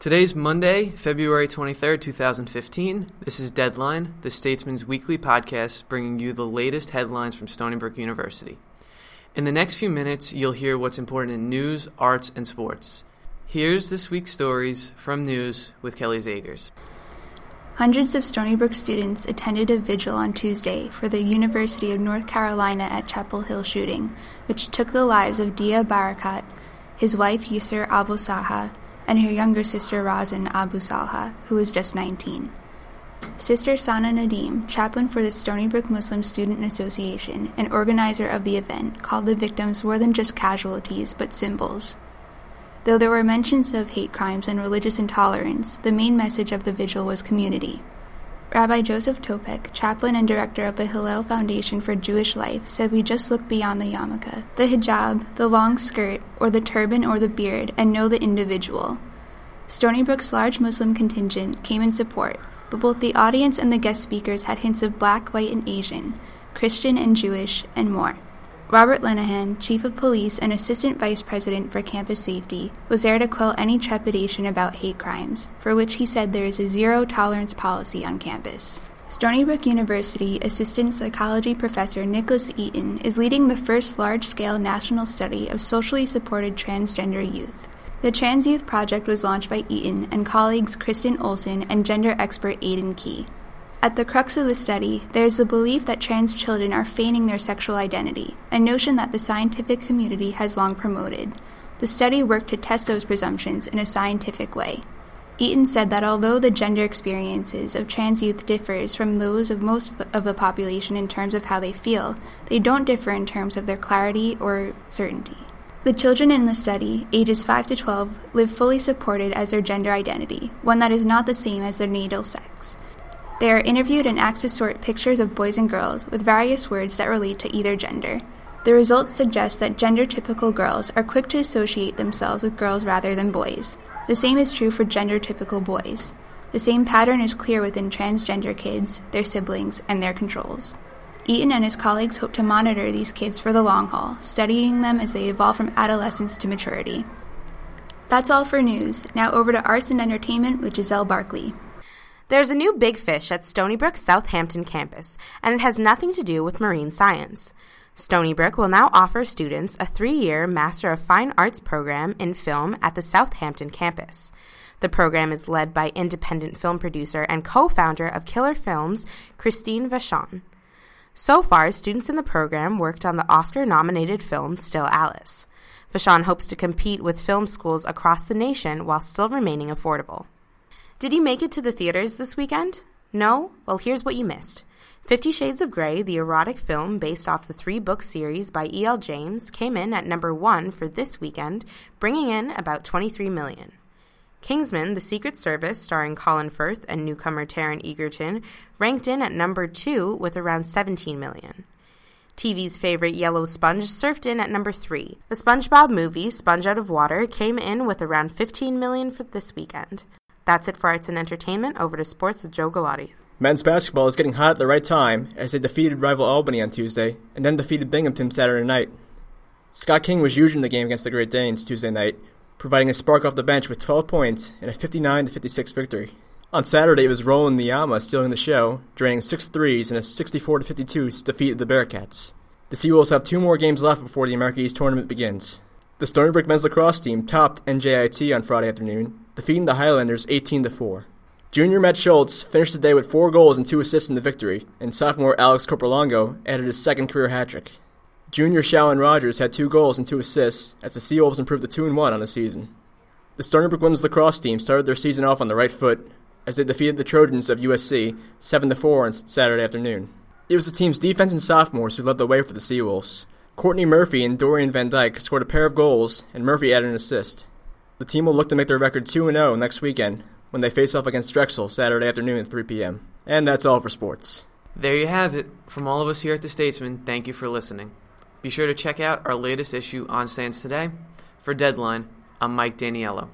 Today's Monday, February 23rd, 2015. This is Deadline, the Statesman's weekly podcast bringing you the latest headlines from Stony Brook University. In the next few minutes, you'll hear what's important in news, arts, and sports. Here's this week's stories from news with Kelly Zegers. Hundreds of Stony Brook students attended a vigil on Tuesday for the University of North Carolina at Chapel Hill shooting, which took the lives of Deah Barakat, his wife Yusor Abu Salha, and her younger sister Razan Abu Salha, who was just 19. Sister Sana Nadim, chaplain for the Stony Brook Muslim Student Association and organizer of the event, called the victims more than just casualties but symbols. Though there were mentions of hate crimes and religious intolerance, the main message of the vigil was community. Rabbi Joseph Topek, chaplain and director of the Hillel Foundation for Jewish Life, said we just look beyond the yarmulke, the hijab, the long skirt, or the turban or the beard, and know the individual. Stony Brook's large Muslim contingent came in support, but both the audience and the guest speakers had hints of black, white, and Asian, Christian and Jewish, and more. Robert Lenahan, Chief of Police and Assistant Vice President for Campus Safety, was there to quell any trepidation about hate crimes, for which he said there is a zero tolerance policy on campus. Stony Brook University Assistant Psychology Professor Nicholas Eaton is leading the first large scale national study of socially supported transgender youth. The Trans Youth Project was launched by Eaton and colleagues Kristen Olson and gender expert Aidan Key. At the crux of the study, there is the belief that trans children are feigning their sexual identity, a notion that the scientific community has long promoted. The study worked to test those presumptions in a scientific way. Eaton said that although the gender experiences of trans youth differs from those of most of the population in terms of how they feel, they don't differ in terms of their clarity or certainty. The children in the study, ages 5 to 12, live fully supported as their gender identity, one that is not the same as their natal sex. They are interviewed and asked to sort pictures of boys and girls with various words that relate to either gender. The results suggest that gender typical girls are quick to associate themselves with girls rather than boys. The same is true for gender typical boys. The same pattern is clear within transgender kids, their siblings, and their controls. Eaton and his colleagues hope to monitor these kids for the long haul, studying them as they evolve from adolescence to maturity. That's all for news. Now over to arts and entertainment with Giselle Barkley. There's a new big fish at Stony Brook Southampton campus, and it has nothing to do with marine science. Stony Brook will now offer students a three year Master of Fine Arts program in film at the Southampton campus. The program is led by independent film producer and co founder of Killer Films, Christine Vachon. So far, students in the program worked on the Oscar nominated film Still Alice. Vachon hopes to compete with film schools across the nation while still remaining affordable. Did you make it to the theaters this weekend? No? Well, here's what you missed. Fifty Shades of Grey, the erotic film based off the three book series by E.L. James, came in at number one for this weekend, bringing in about 23 million. Kingsman, The Secret Service, starring Colin Firth and newcomer Taron Egerton, ranked in at number two with around 17 million. TV's favorite Yellow Sponge surfed in at number three. The SpongeBob movie, Sponge Out of Water, came in with around 15 million for this weekend. That's it for arts and entertainment. Over to sports with Joe Galotti. Men's basketball is getting hot at the right time as they defeated rival Albany on Tuesday and then defeated Binghamton Saturday night. Scott King was huge in the game against the Great Danes Tuesday night, providing a spark off the bench with 12 points and a 59 56 victory. On Saturday, it was Roland Nyama stealing the show, draining six threes in a 64 52 defeat of the Bearcats. The Seawolves have two more games left before the America East tournament begins. The Stony Brook men's lacrosse team topped NJIT on Friday afternoon, defeating the Highlanders 18 4. Junior Matt Schultz finished the day with four goals and two assists in the victory, and sophomore Alex Corporalongo added his second career hat trick. Junior Challen Rogers had two goals and two assists as the Seawolves improved to 2 1 on the season. The Stony Brook women's lacrosse team started their season off on the right foot as they defeated the Trojans of USC 7 4 on Saturday afternoon. It was the team's defense and sophomores who led the way for the Seawolves. Courtney Murphy and Dorrien Van Dyke scored a pair of goals, and Murphy added an assist. The team will look to make their record 2 0 next weekend when they face off against Drexel Saturday afternoon at 3 p.m. And that's all for sports. There you have it. From all of us here at The Statesman, thank you for listening. Be sure to check out our latest issue on Stands Today. For Deadline, I'm Mike Daniello.